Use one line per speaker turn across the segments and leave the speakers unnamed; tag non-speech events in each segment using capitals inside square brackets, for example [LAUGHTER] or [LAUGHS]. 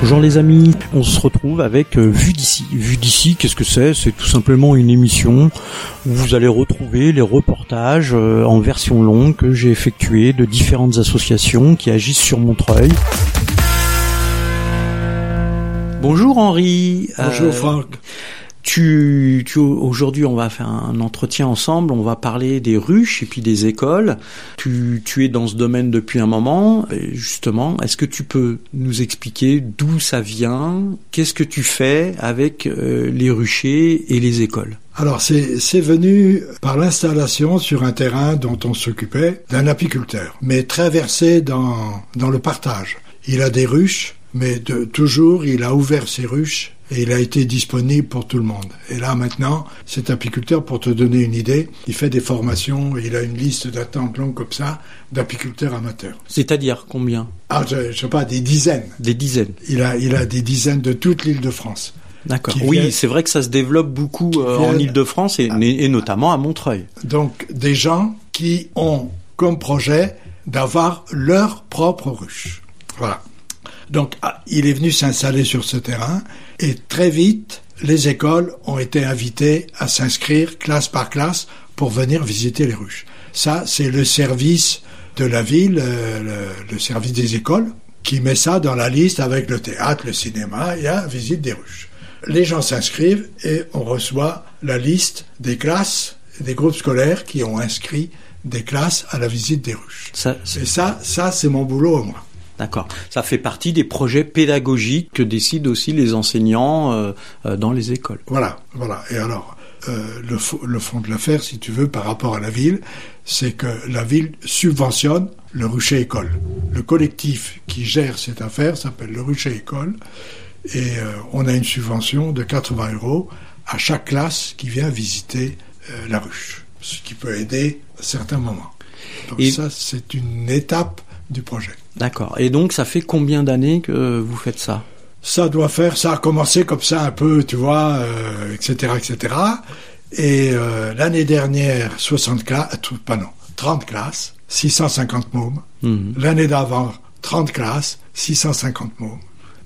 Bonjour les amis, on se retrouve avec euh, Vue d'ici. Vue d'ici, qu'est-ce que c'est? C'est tout simplement une émission où vous allez retrouver les reportages euh, en version longue que j'ai effectués de différentes associations qui agissent sur Montreuil. Bonjour Henri.
Bonjour Franck.
Tu, aujourd'hui, on va faire un entretien ensemble. On va parler des ruches et puis des écoles. Tu, tu es dans ce domaine depuis un moment. Et justement, est-ce que tu peux nous expliquer d'où ça vient? Qu'est-ce que tu fais avec euh, les ruchers et les écoles?
Alors, c'est venu par l'installation sur un terrain dont on s'occupait d'un apiculteur, mais très versé dans, dans le partage. Il a des ruches, mais de, toujours, il a ouvert ses ruches et il a été disponible pour tout le monde. Et là maintenant, cet apiculteur, pour te donner une idée, il fait des formations, il a une liste d'attente longue comme ça d'apiculteurs amateurs.
C'est-à-dire combien?
Ah, je, je, sais pas, des dizaines.
Des dizaines.
Il a, il a des dizaines de toute l'île de France.
D'accord. Oui, c'est vrai que ça se développe beaucoup euh, en Île-de-France et, et notamment à Montreuil.
Donc des gens qui ont comme projet d'avoir leur propre ruche. Voilà. Donc, ah, il est venu s'installer sur ce terrain et très vite, les écoles ont été invitées à s'inscrire classe par classe pour venir visiter les ruches. Ça, c'est le service de la ville, euh, le, le, service des écoles, qui met ça dans la liste avec le théâtre, le cinéma et la visite des ruches. Les gens s'inscrivent et on reçoit la liste des classes, des groupes scolaires qui ont inscrit des classes à la visite des ruches. Ça, et ça, ça, c'est mon boulot, moi.
D'accord. Ça fait partie des projets pédagogiques que décident aussi les enseignants euh, euh, dans les écoles.
Voilà, voilà. Et alors, euh, le, le, fond de l'affaire, si tu veux, par rapport à la ville, c'est que la ville subventionne le rucher école. Le collectif qui gère cette affaire s'appelle le rucher école, et euh, on a une subvention de 80 euros à chaque classe qui vient visiter la ruche, ce qui peut aider à certains moments. Donc et ça, c'est une étape du projet.
D'accord. Et donc, ça fait combien d'années que vous faites ça?
Ça doit faire, ça a commencé comme ça un peu, tu vois, euh, etc., etc. Et euh, l'année dernière, 60 classes, pas non, 30 classes, 650 mômes. Mmh. L'année d'avant, 30 classes, 650 mômes.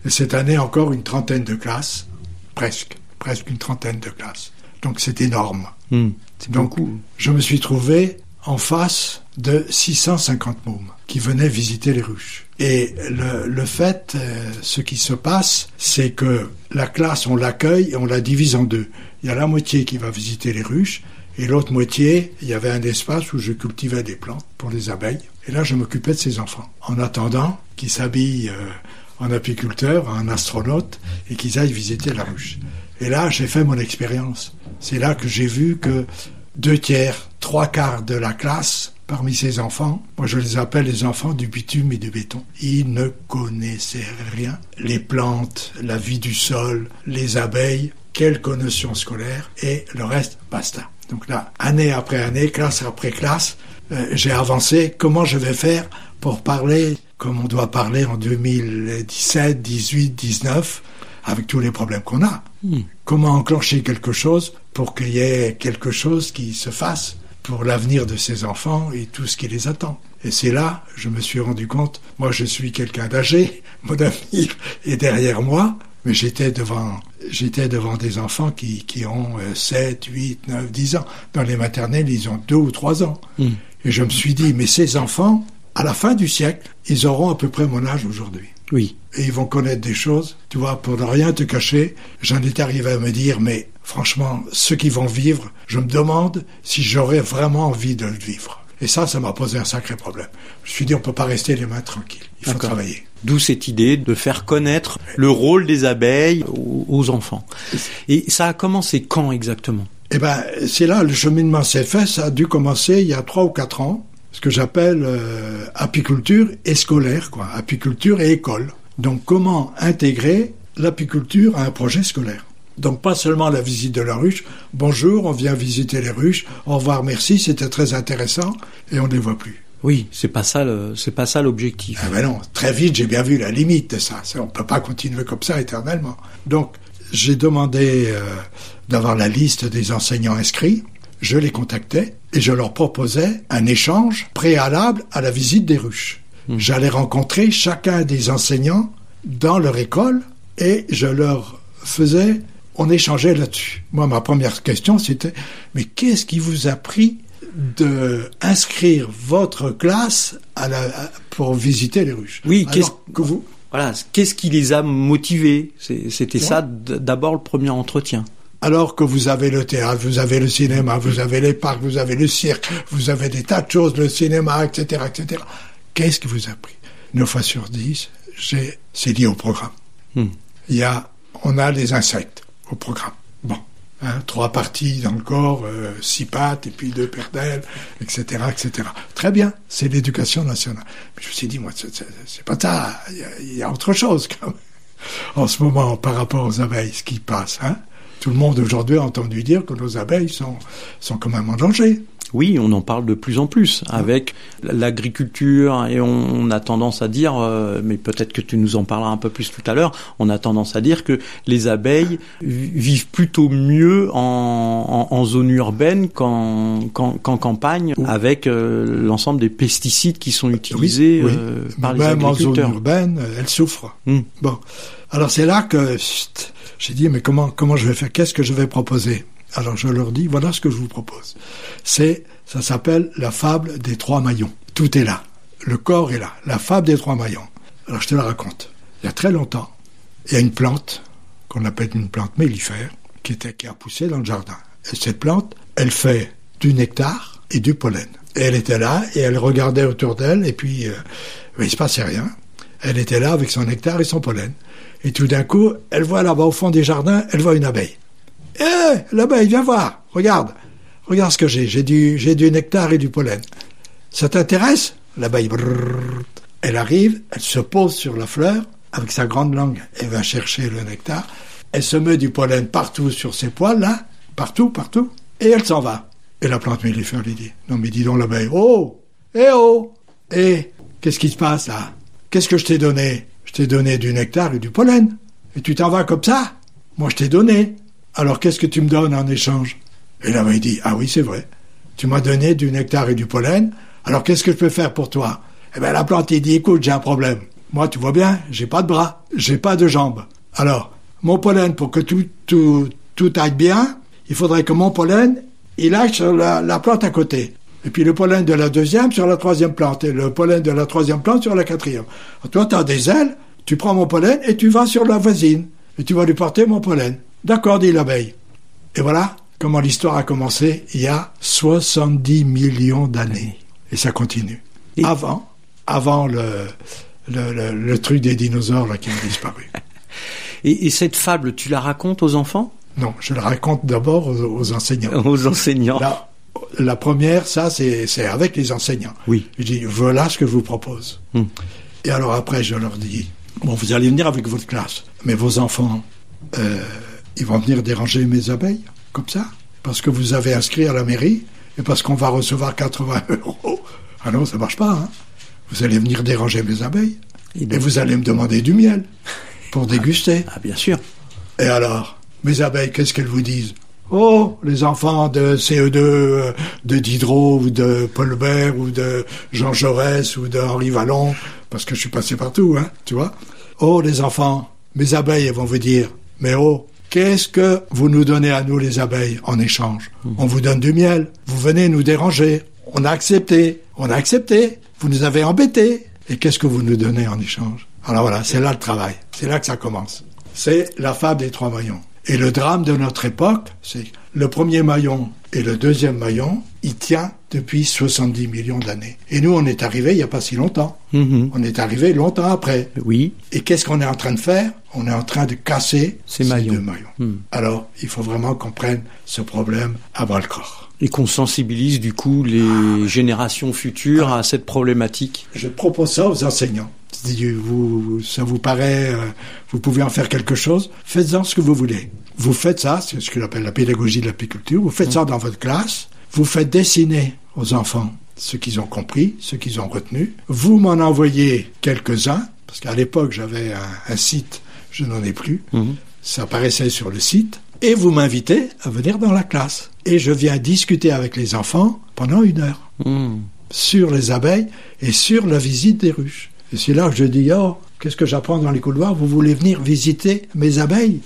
Et cette année, encore une trentaine de classes, presque, presque une trentaine de classes. Donc c'est énorme.
Mmh. Donc, beaucoup.
je me suis trouvé en face de 650 mômes qui venaient visiter les ruches. Et le, le fait, euh, ce qui se passe, c'est que la classe, on l'accueille et on la divise en deux. Il y a la moitié qui va visiter les ruches et l'autre moitié, il y avait un espace où je cultivais des plantes pour les abeilles. Et là, je m'occupais de ces enfants. En attendant qu'ils s'habillent euh, en apiculteur, en astronaute et qu'ils aillent visiter la ruche. Et là, j'ai fait mon expérience. C'est là que j'ai vu que deux tiers, trois quarts de la classe parmi ces enfants, moi je les appelle les enfants du bitume et du béton. Ils ne connaissaient rien. Les plantes, la vie du sol, les abeilles, quelques notions scolaires et le reste, basta. Donc là, année après année, classe après classe, euh, j'ai avancé. Comment je vais faire pour parler comme on doit parler en 2017, 18, 19 avec tous les problèmes qu'on a?
Hmm.
Comment enclencher quelque chose pour qu'il y ait quelque chose qui se fasse pour l'avenir de ces enfants et tout ce qui les attend. Et c'est là, je me suis rendu compte, moi je suis quelqu'un d'âgé, [LAUGHS] mon avenir est derrière moi, mais j'étais devant, j'étais devant des enfants qui, qui ont 7, 8, 9, 10 ans. Dans les maternelles, ils ont 2 ou 3 ans.
Mm.
Et je me suis dit, mais ces enfants, à la fin du siècle, ils auront à peu près mon âge aujourd'hui.
Oui.
Et ils vont connaître des choses, tu vois, pour ne rien te cacher. J'en étais arrivé à me dire, mais franchement, ceux qui vont vivre, je me demande si j'aurais vraiment envie de le vivre. Et ça, ça m'a posé un sacré problème. Je me suis dit, on peut pas rester les mains tranquilles. Il faut travailler.
D'où cette idée de faire connaître le rôle des abeilles aux enfants. Et ça a commencé quand exactement?
Eh ben, c'est là, le cheminement s'est fait. Ça a dû commencer il y a trois ou quatre ans. Ce que j'appelle euh, apiculture et scolaire, quoi. Apiculture et école. Donc, comment intégrer l'apiculture à un projet scolaire? Donc pas seulement la visite de la ruche. Bonjour, on vient visiter les ruches. Au revoir, merci, c'était très intéressant et on ne les voit plus.
Oui, c'est pas ça, c'est pas ça l'objectif.
Ah ben non, très vite j'ai bien vu la limite de ça. On peut pas continuer comme ça éternellement. Donc j'ai demandé euh, d'avoir la liste des enseignants inscrits. Je les contactais et je leur proposais un échange préalable à la visite des ruches.
Mmh.
J'allais rencontrer chacun des enseignants dans leur école et je leur faisais, on échangeait là-dessus. Moi, ma première question, c'était, mais qu'est-ce qui vous a pris de inscrire votre classe à la, pour visiter les ruches?
Oui, qu'est-ce que vous voilà, qu'est-ce qui les a motivés? C'était ça d'abord le premier entretien.
Alors que vous avez le théâtre, vous avez le cinéma, vous avez les parcs, vous avez le cirque, vous avez des tas de choses, le cinéma, etc., etc. Qu'est-ce qui vous a pris 9 fois sur 10, c'est lié au programme. Hmm. Il y a, on a les insectes au programme. Bon, hein, trois parties dans le corps, euh, six pattes et puis deux paires d'ailes, etc., etc. Très bien, c'est l'éducation nationale. Mais je me suis dit, moi, c'est pas ça. Il y, a, autre chose quand même. En ce moment, par rapport aux abeilles, ce qui passe, hein. Tout le monde aujourd'hui a entendu dire que nos abeilles sont, sont quand même en danger.
Oui, on en parle de plus en plus avec l'agriculture et on, a tendance à dire, euh, mais peut-être que tu nous en parleras un peu plus tout à l'heure, on a tendance à dire que les abeilles vivent plutôt mieux en, zone urbaine qu'en campagne avec euh, l'ensemble des pesticides qui sont utilisés euh, par les agriculteurs.
Même en zone urbaine, elles souffrent. Hmm. Bon, alors c'est là que j'ai dit, mais comment, je vais faire? Qu'est-ce que je vais proposer? Alors je leur dis, voilà ce que je vous propose. C'est, ça s'appelle la fable des trois maillons. Tout est là. Le corps est là. La fable des trois maillons. Alors je te la raconte. Il y a très longtemps, il y a une plante qu'on appelle une plante mellifère qui, était, a poussé dans le jardin. Et cette plante, elle fait du nectar et du pollen. Et elle était là et elle regardait autour d'elle et puis euh, il se passait rien. Elle était là avec son nectar et son pollen. Et tout d'un coup, elle voit là-bas au fond des jardins, elle voit une abeille. Eh, l'abeille, viens voir, regarde, regarde ce que j'ai, j'ai du, j'ai du nectar et du pollen. Ça t'intéresse? L'abeille, elle arrive, elle se pose sur la fleur, avec sa grande langue, elle va chercher le nectar, elle se met du pollen partout sur ses poils, là, partout, partout, et elle s'en va. Et la plante mellifère lui dit, non mais dis donc l'abeille, oh, eh oh, eh, qu'est-ce qui se passe là? Qu'est-ce que je t'ai donné? Je t'ai donné du nectar et du pollen. Et tu t'en vas comme ça Moi je t'ai donné. Alors qu'est-ce que tu me donnes en échange? Et l'abeille dit, ah oui, c'est vrai. Tu m'as donné du nectar et du pollen. Alors qu'est-ce que je peux faire pour toi? Eh bien la plante, il dit, écoute, j'ai un problème. Moi, tu vois bien, j'ai pas de bras, j'ai pas de jambes. Alors, mon pollen, pour que tout, tout, tout aille bien, il faudrait que mon pollen, il aille sur la, plante à côté. Et puis le pollen de la deuxième sur la troisième plante, et le pollen de la troisième plante sur la quatrième. toi, tu as des ailes, tu prends mon pollen et tu vas sur la voisine. Et tu vas lui porter mon pollen. D'accord, dit l'abeille. Et voilà comment l'histoire a commencé il y a 70 millions d'années. Et ça continue. Avant, avant le, le, truc des dinosaures là, qui ont disparu. [LAUGHS]
Et, cette fable, tu la racontes aux enfants?
Non, je la raconte d'abord aux, enseignants.
Aux enseignants.
La, première, ça, c'est avec les enseignants.
Oui.
Je dis, voilà ce que je vous propose. Hmm. Et alors après, je leur dis, bon, vous allez venir avec votre classe, mais vos enfants, euh, ils vont venir déranger mes abeilles, comme ça, parce que vous avez inscrit à la mairie et parce qu'on va recevoir 80 [LAUGHS] euros. Ah non, ça marche pas. Hein. Vous allez venir déranger mes abeilles et, vous allez me demander du miel pour [LAUGHS] déguster.
Ah, bien sûr.
Et alors, mes abeilles, qu'est-ce qu'elles vous disent? Oh, les enfants de CE2, euh, de Diderot ou de Paul Bert ou de Jean Jaurès ou de Henri Vallon, parce que je suis passé partout, hein, tu vois. Oh, les enfants, mes abeilles, elles vont vous dire, mais oh, Qu'est-ce que vous nous donnez à nous les abeilles en échange? On vous donne du miel. Vous venez nous déranger. On a accepté. On a accepté. Vous nous avez embêtés. Et qu'est-ce que vous nous donnez en échange? Alors voilà, c'est là le travail. C'est là que ça commence. C'est la fable des trois maillons. Et le drame de notre époque, c'est le premier maillon et le deuxième maillon, il tient depuis 70 millions d'années. Et nous, on est arrivé il n'y a pas si longtemps. Mhm. On est arrivé longtemps après.
Oui.
Et qu'est-ce qu'on est en train de faire? On est en train de casser
ces, maillons.
deux maillons. Hmm. Alors, il faut vraiment qu'on prenne ce problème à bras le corps.
Et qu'on sensibilise du coup les générations futures à cette problématique.
Je propose ça aux enseignants. Vous, ça vous paraît, euh, vous pouvez en faire quelque chose, faites-en ce que vous voulez. Vous faites ça, c'est ce qu'on appelle la pédagogie de l'apiculture, vous faites ça dans votre classe, vous faites dessiner aux enfants ce qu'ils ont compris, ce qu'ils ont retenu. Vous m'en envoyez quelques-uns, parce qu'à l'époque j'avais un, site, je n'en ai plus, mhm. ça apparaissait sur le site, et vous m'invitez à venir dans la classe. Et je viens discuter avec les enfants pendant une heure. Mhm. Sur les abeilles et sur la visite des ruches. Et c'est là que je dis, oh, Qu'est-ce que j'apprends dans les couloirs? Vous voulez venir visiter mes abeilles?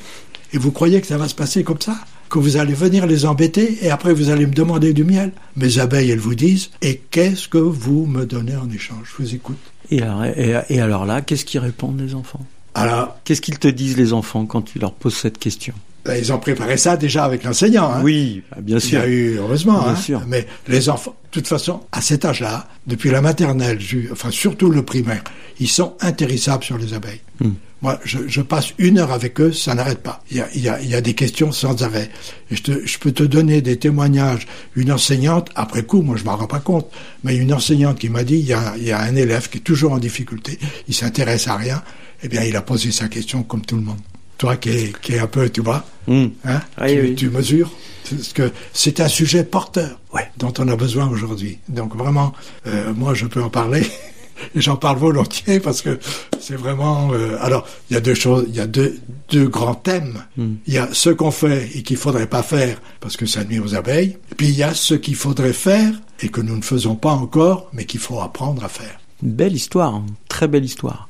Et vous croyez que ça va se passer comme ça? Que vous allez venir les embêter et après vous allez me demander du miel. Mes abeilles, elles vous disent, et qu'est-ce que vous me donnez en échange? Je vous écoute.
Et alors, et, et alors là, qu'est-ce qu'ils répondent les enfants?
Alors,
Qu'est-ce qu'ils te disent les enfants quand tu leur poses cette question?
Ben, ils ont préparé ça déjà avec l'enseignant. Hein.
Oui, bien
Il y
sûr.
a eu, heureusement,
Bien
hein.
sûr.
mais les enfants, de toute façon, à cet âge-là, depuis la maternelle, enfin surtout le primaire, ils sont intérissables sur les abeilles.
Hmm.
Moi, je, je passe une heure avec eux, ça n'arrête pas. Il y a, il y, a, il y a des questions sans arrêt. Et je, te- je peux te donner des témoignages. Une enseignante, après coup, moi je m'en rends pas compte, mais une enseignante qui m'a dit, il y, a, il y a un élève qui est toujours en difficulté, il s'intéresse à rien, eh bien il a posé sa question comme tout le monde. Toi qui es, qui est un peu, tu vois,
Hmm.
Hein
Oui,
tu,
oui.
tu mesures Parce que c'est un sujet porteur
Ouais.
dont on a besoin aujourd'hui. Donc vraiment, euh, moi je peux en parler. [LAUGHS] Et j'en parle volontiers parce que c'est vraiment. euh, alors, il y a deux choses, il y a deux, deux grands thèmes.
Hmm.
Il y a ce qu'on fait et qu'il faudrait pas faire parce que ça nuit aux abeilles. Et puis il y a ce qu'il faudrait faire et que nous ne faisons pas encore, mais qu'il faut apprendre à faire.
Une belle histoire, hein. très belle histoire.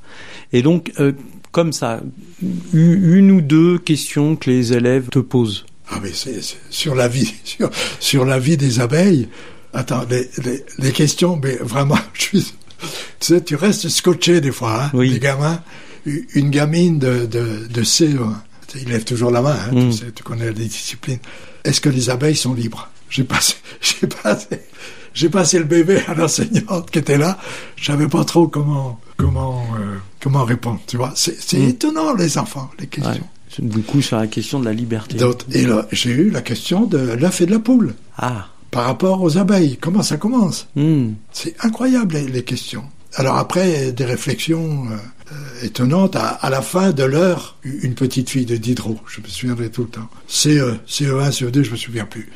Et donc, euh, comme ça, une ou deux questions que les élèves te posent.
Ah mais c'est sur la vie, [LAUGHS] sur, sur la vie des abeilles. Attends, les, les, les questions, mais vraiment, [LAUGHS] je suis, tu sais, tu restes scotché des fois, hein,
Oui.
les gamins. Une gamine de, de, de CE1, tu sais, il lève toujours la main, hein,
Mm.
tu sais, tu connais les disciplines. Est-ce que les abeilles sont libres? J'ai passé, [LAUGHS] j'ai passé, j'ai passé le bébé à l'enseignante qui était là. Je savais pas trop comment, comment, euh, comment répondre. Tu vois, c'est c'est
Mm.
étonnant les enfants, les questions.
Ouais. C'est Du coup, sur la question de la liberté.
Et là, j'ai eu la question de l'œuf et de la poule
Ah.
par rapport aux abeilles. Comment ça commence?
Hmm.
C'est incroyable les, les questions. Alors après, des réflexions euh, euh, étonnantes. À, à la fin de l'heure, une petite fille de Diderot, je me souviendrai tout le temps. CE, CE1, CE2, je me souviens plus.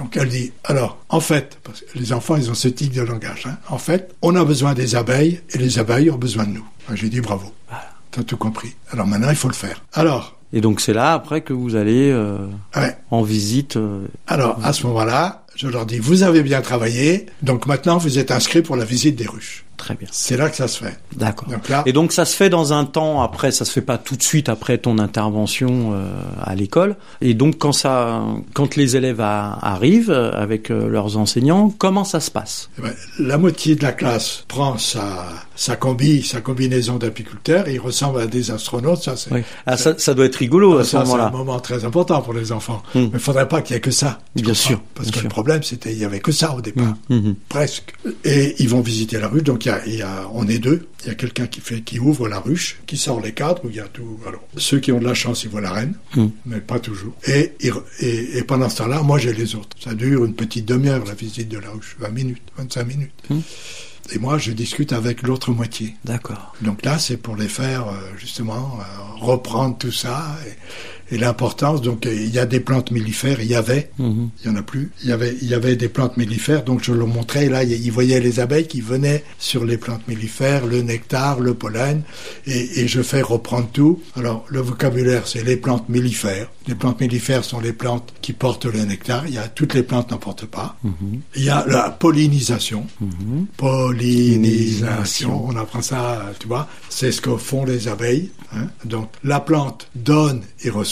Donc elle dit, alors, en fait, parce que les enfants, ils ont ce tic de langage, hein, en fait, on a besoin des abeilles et les abeilles ont besoin de nous. J'ai dit bravo. T'as tout compris. Alors maintenant, il faut le faire. Alors,
Et donc, c'est là, après, que vous allez euh,
ouais,
en visite. euh,
Alors, à ce moment-là, je leur dis, vous avez bien travaillé, donc maintenant vous êtes inscrits pour la visite des ruches.
Très bien.
C'est là que ça se fait.
D'accord.
Là,
Et donc ça se fait dans un temps après, ça se fait pas tout de suite après ton intervention euh, à l'école. Et donc quand ça, quand les élèves a- arrivent euh, avec euh, leurs enseignants, comment ça se passe?
Eh ben, la moitié de la classe prend sa, sa combi, sa combinaison d'apiculteur, et il ressemble à des astronautes, ça c'est...
Oui. Ah, ça, ça doit être rigolo à ce
ça, c'est un
moment-là.
moment très important pour les enfants.
Mm.
Mais il faudrait pas qu'il y ait que ça.
Bien sûr,
Parce
bien
que
sûr.
le problème, c'était il y avait que ça au départ.
Mhm.
presque. Et ils vont visiter la ruche. Donc il y a, il y a- on est deux. Il y a quelqu'un qui fait, qui ouvre la ruche, qui sort les cadres où il y a tout. Alors ceux qui ont de la chance, ils voient la reine,
Mm.
mais pas toujours. Et, pendant ce temps-là, moi j'ai les autres. Ça dure une petite demi-heure la visite de la ruche, 20 minutes, 25 minutes.
Mm.
Et moi, je discute avec l'autre moitié.
D'accord.
Donc là, c'est pour les faire euh, justement euh, reprendre tout ça et, et l'importance. Donc euh, il y a des plantes mellifères. Il y avait,
Mhm.
il y en a plus. Il y avait, il y avait des plantes mellifères. Donc je leur montrais. Là, il- ils voyaient les abeilles qui venaient sur les plantes mellifères, le nectar, le pollen, et, et je fais reprendre tout. Alors le vocabulaire, c'est les plantes mellifères. Les plantes mellifères sont les plantes qui portent le nectar. Il y a toutes les plantes n'en portent pas.
Mhm.
Il y a la pollinisation.
Mhm.
Pollinisation, on apprend ça, tu vois, c'est ce que font les abeilles. hein. Donc la plante donne et reçoit,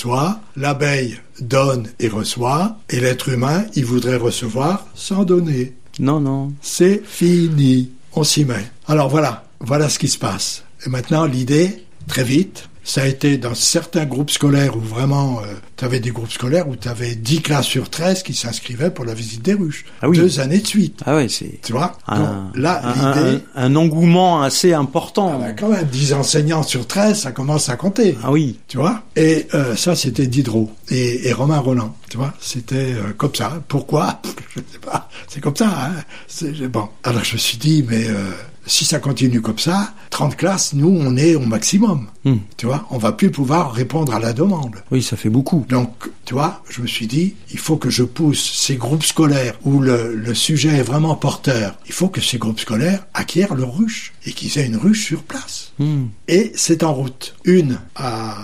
l'abeille donne et reçoit, et l'être humain, il voudrait recevoir sans donner.
Non, non.
C'est fini, on s'y met. Alors voilà, voilà ce qui se passe. Et maintenant, l'idée, très vite, ça a été dans certains groupes scolaires où vraiment, tu avais des groupes scolaires où tu avais 10 classes sur 13 qui s'inscrivaient pour la visite des ruches.
Ah oui.
Deux années de suite.
Ah ouais, c'est
Tu vois?
un,
Donc, Là, l'idée...
un- un engouement assez important.
Ah bah, quand même, 10 enseignants sur 13, ça commence à compter.
Ah oui.
Tu vois? Et euh, ça, c'était Diderot et, et Romain Roland. Tu vois? C'était euh, comme ça. Pourquoi? [LAUGHS] Je sais pas. C'est comme ça. Hein C'est- bon. Alors, je me suis dit, mais euh, si ça continue comme ça, 30 classes, nous, on est au maximum.
Hmm.
Tu vois On va plus pouvoir répondre à la demande.
Oui, ça fait beaucoup.
Donc, tu vois, je me suis dit, il faut que je pousse ces groupes scolaires où le, le sujet est vraiment porteur. Il faut que ces groupes scolaires acquièrent leur ruche et qu'ils aient une ruche sur place.
Hmm.
Et c'est en route. Une à,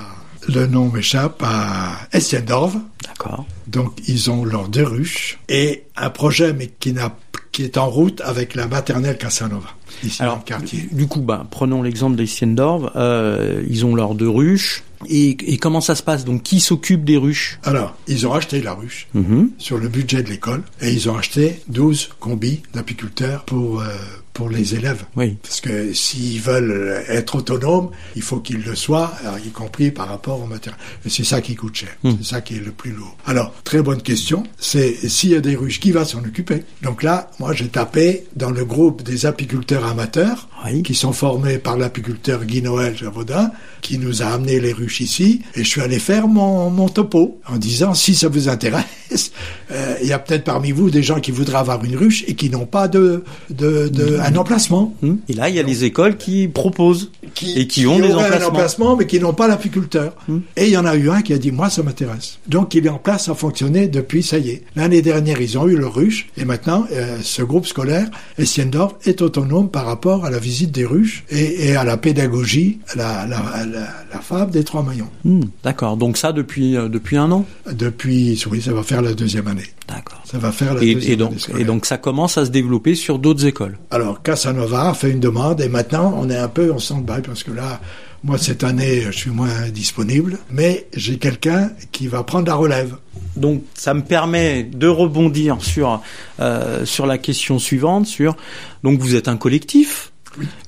le nom m'échappe, à Estiendorf.
D'accord.
Donc, ils ont leurs deux ruches et un projet, mais qui n'a qui est en route avec la maternelle Casanova, ici dans le quartier.
du coup, bah, prenons l'exemple des Siendorf. Euh, ils ont leurs deux ruches. Et, et comment ça se passe? Donc, qui s'occupe des ruches?
Alors, ils ont acheté la ruche
Mhm.
sur le budget de l'école et ils ont acheté 12 combis d'apiculteurs pour, euh, pour les élèves.
Oui.
Parce que s'ils veulent être autonomes, il faut qu'ils le soient, y compris par rapport au matériel. Et c'est ça qui coûte cher. C'est ça qui est le plus lourd. Alors, très bonne question. C'est s'il y a des ruches, qui va s'en occuper? Donc là, moi, j'ai tapé dans le groupe des apiculteurs amateurs
Oui.
qui sont formés par l'apiculteur Guy Noël Javaudin, qui nous a amené les ruches ici. Et je suis allé faire mon, mon topo en disant, si ça vous intéresse, [LAUGHS] euh, il y a peut-être parmi vous des gens qui voudraient avoir une ruche et qui n'ont pas de, de, de un emplacement.
Hmm. Et là, il y a les écoles qui proposent
Qui,
et qui ont des
auraient un
emplacements.
emplacement, mais qui n'ont pas l'apiculteur.
Hmm.
Et il y en a eu un qui a dit, moi, ça m'intéresse. Donc, il est en place à fonctionner depuis, ça y est. L'année dernière, ils ont eu leur ruche, et maintenant, euh, ce groupe scolaire, Essiendorf, est autonome par rapport à la visite des ruches et, et à la pédagogie, la, la, la, la fable des trois maillons.
Hmm, D'accord. Donc ça depuis euh, depuis un an.
Depuis, oui, ça va faire la deuxième année.
D'accord.
Ça va faire la
Et,
deuxième
et donc
année scolaire.
et donc ça commence à se développer sur d'autres écoles.
Alors, Casanova a fait une demande et maintenant, on est un peu en stand-by parce que là, moi, cette année, je suis moins disponible, mais j'ai quelqu'un qui va prendre la relève.
Donc ça me permet de rebondir sur euh, sur la question suivante sur donc vous êtes un collectif.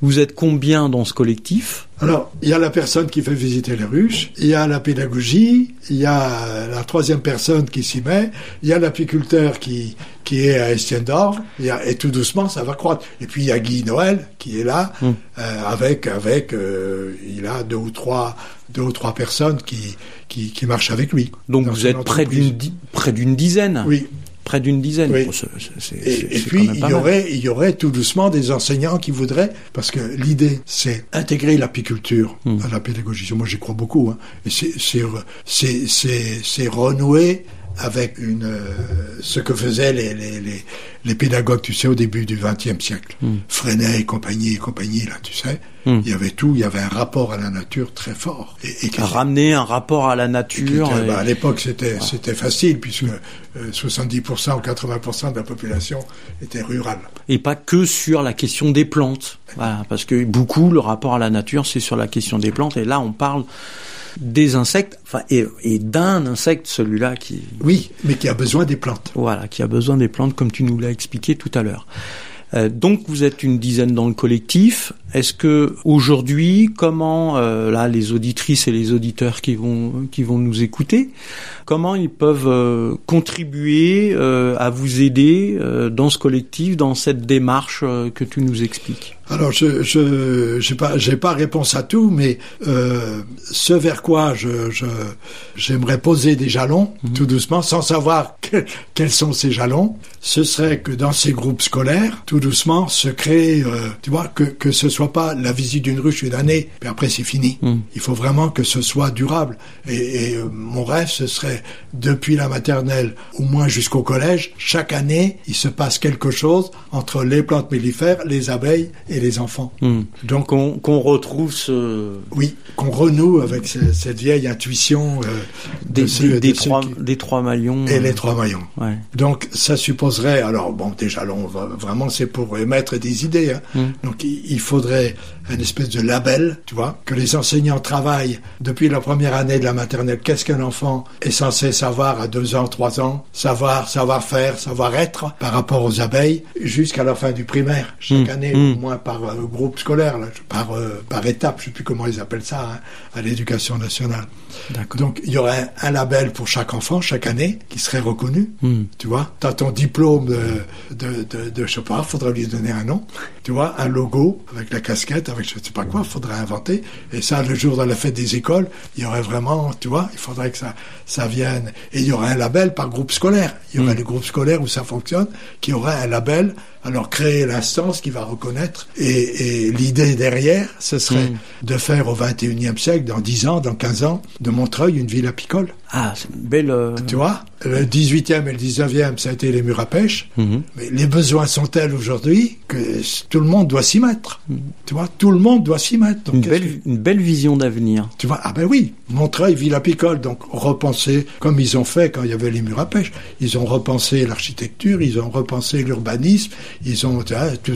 Vous êtes combien dans ce collectif?
Alors, il y a la personne qui fait visiter les ruches, il y a la pédagogie, il y a la troisième personne qui s'y met, il y a l'apiculteur qui, qui est à Estiendorf, et tout doucement, ça va croître. Et puis, il y a Guy Noël qui est là,
Mm.
euh, avec, avec euh, il a deux ou trois, deux ou trois personnes qui, qui, qui marchent avec lui.
Donc vous êtes près d'une près d'une dizaine?
Oui,
Près d'une dizaine.
Oui. Et, puis, il y, aurait, il y aurait tout doucement des enseignants qui voudraient, parce que l'idée, c'est intégrer l'apiculture
Hmm.
à la pédagogie. Moi, j'y crois beaucoup. Hein. Et c'est, c'est, re- c'est, c'est, c'est renouer avec une, euh, ce que faisaient les, les, les, les pédagogues, tu sais, au début du XXe siècle.
Hmm.
Freinet et compagnie et compagnie, là, tu sais.
Hmm.
Il y avait tout, il y avait un rapport à la nature très fort. Et, et qui-
Ramener un rapport à la nature. et-
bah, à l'époque, c'était c'était facile puisque euh, 70% ou 80% de la population était rurale.
et pas que sur la question des plantes. Voilà, parce que beaucoup le rapport à la nature c'est sur la question des plantes et là on parle des insectes, enfin et, et d'un insecte celui-là qui
Oui, mais qui a besoin des plantes.
voilà qui a besoin des plantes comme tu nous l'as expliqué tout à l'heure. Euh, donc vous êtes une dizaine dans le collectif. Est-ce que aujourd'hui, comment euh, là les auditrices et les auditeurs qui vont qui vont nous écouter, comment ils peuvent euh, contribuer euh, à vous aider euh, dans ce collectif, dans cette démarche que tu nous expliques?
Alors, je je j'ai pas j'ai pas réponse à tout, mais euh, ce vers quoi je je j'aimerais poser des jalons tout doucement, sans savoir que- quels sont ces jalons, ce serait que dans ces groupes scolaires, tout doucement, se crée, euh, tu vois, que que ce soit pas la visite d'une ruche une année, puis après c'est fini.
Mm.
Il faut vraiment que ce soit durable. Et, et, euh, mon rêve, ce serait depuis la maternelle, au moins jusqu'au collège, chaque année, il se passe quelque chose entre les plantes mellifères, les abeilles et les enfants.
Hmm. Donc on- qu'on retrouve ce,
Oui, qu'on renoue avec ce- cette vieille intuition euh, de
des, des, des
de ceux
trois,
qui-
des trois maillons.
et
euh,
les trois maillons.
ouais.
Donc ça supposerait, alors bon, déjà là, on va, vraiment c'est pour émettre des idées. hein.
Mm.
Donc il, il faudrait une espèce de label, tu vois, que les enseignants travaillent depuis la première année de la maternelle. Qu'est-ce qu'un enfant est censé savoir à deux ans, trois ans, savoir, savoir faire, savoir être par rapport aux abeilles, jusqu'à la fin du primaire. Chaque
Mm.
année, au moins par euh, groupe scolaire, là, par euh, par étape, je sais plus comment ils appellent ça, hein, à l'éducation nationale. Donc il y aurait un, un label pour chaque enfant chaque année qui serait reconnu.
Hmm.
Tu vois, t'as ton diplôme de, de, de, de je sais pas, faudrait lui donner un nom. Tu vois, un logo avec la casquette, avec je sais pas quoi, faudrait inventer. Et ça, le jour de la fête des écoles, il y aurait vraiment, tu vois, il faudrait que ça, ça vienne. Et il y aurait un label par groupe scolaire. Il y aurait
Mm.
les groupes scolaires où ça fonctionne, qui aurait un label. Alors créer l'instance qui va reconnaître. Et, et l'idée derrière, ce serait
Mm.
de faire au 21e siècle, dans 10 ans, dans 15 ans, de Montreuil une ville apicole.
Ah, c'est une belle. euh,
Tu vois, le 18e et le 19e, ça a été les murs à pêche.
mhm.
Mais les besoins sont tels aujourd'hui que tout le monde doit s'y mettre? Tu vois, tout le monde doit s'y mettre. Donc,
Une belle, une belle vision d'avenir.
tu vois, ah ben oui. Montreuil, Villa Picole, donc repenser comme ils ont fait quand il y avait les murs à pêche. Ils ont repensé l'architecture, ils ont repensé l'urbanisme, ils ont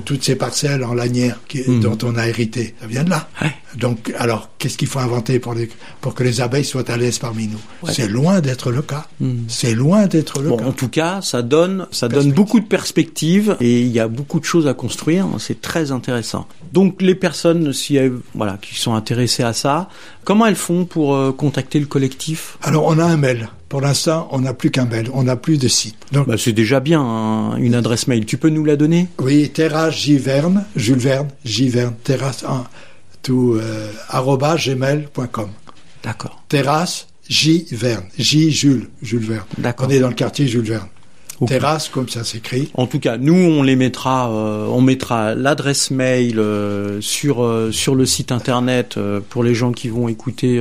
toutes ces parcelles en lanière qui, mmh. dont on a hérité. Ça vient de là. Donc, alors, qu'est-ce qu'il faut inventer pour, les, pour que les abeilles soient à l'aise parmi nous? C'est loin d'être le cas. Mmh. C'est loin d'être le
bon,
cas.
En tout cas, ça donne, ça donne beaucoup de perspectives et il y a beaucoup de choses à construire. C'est très intéressant. Donc, les personnes, si voilà, qui sont intéressées à ça, comment elles font pour euh, contacter le collectif
Alors, on a un mail. Pour l'instant, on n'a plus qu'un mail, on n'a plus de site.
Donc, bah, c'est déjà bien hein, une adresse mail. Tu peux nous la donner?
Oui, terrasse Giverne, Jules Verne, Giverne, terrasse 1 tout euh, gmail.com.
D'accord.
Terrasse J Verne, J Jules, Jules Verne. D'accord. On est dans le quartier Jules Verne. Terrasse, comme ça s'écrit.
En tout cas, nous on les mettra, euh, on mettra l'adresse mail euh, sur euh, sur le site internet pour les gens qui vont écouter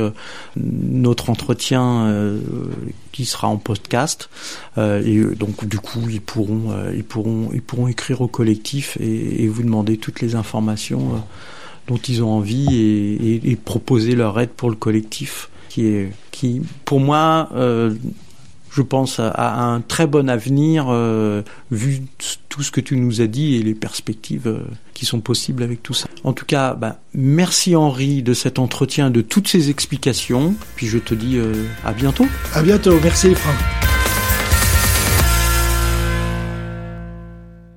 notre entretien qui sera en podcast. et donc du coup, ils pourront ils pourront ils pourront écrire au collectif et, et vous demander toutes les informations dont ils ont envie et, et, proposer leur aide pour le collectif qui est qui pour moi euh, je pense à, un très bon avenir euh, vu tout ce que tu nous as dit et les perspectives euh, qui sont possibles avec tout ça. En tout cas, bah, merci Henri de cet entretien, de toutes ces explications. Puis je te dis à bientôt.
À bientôt. Merci Franck.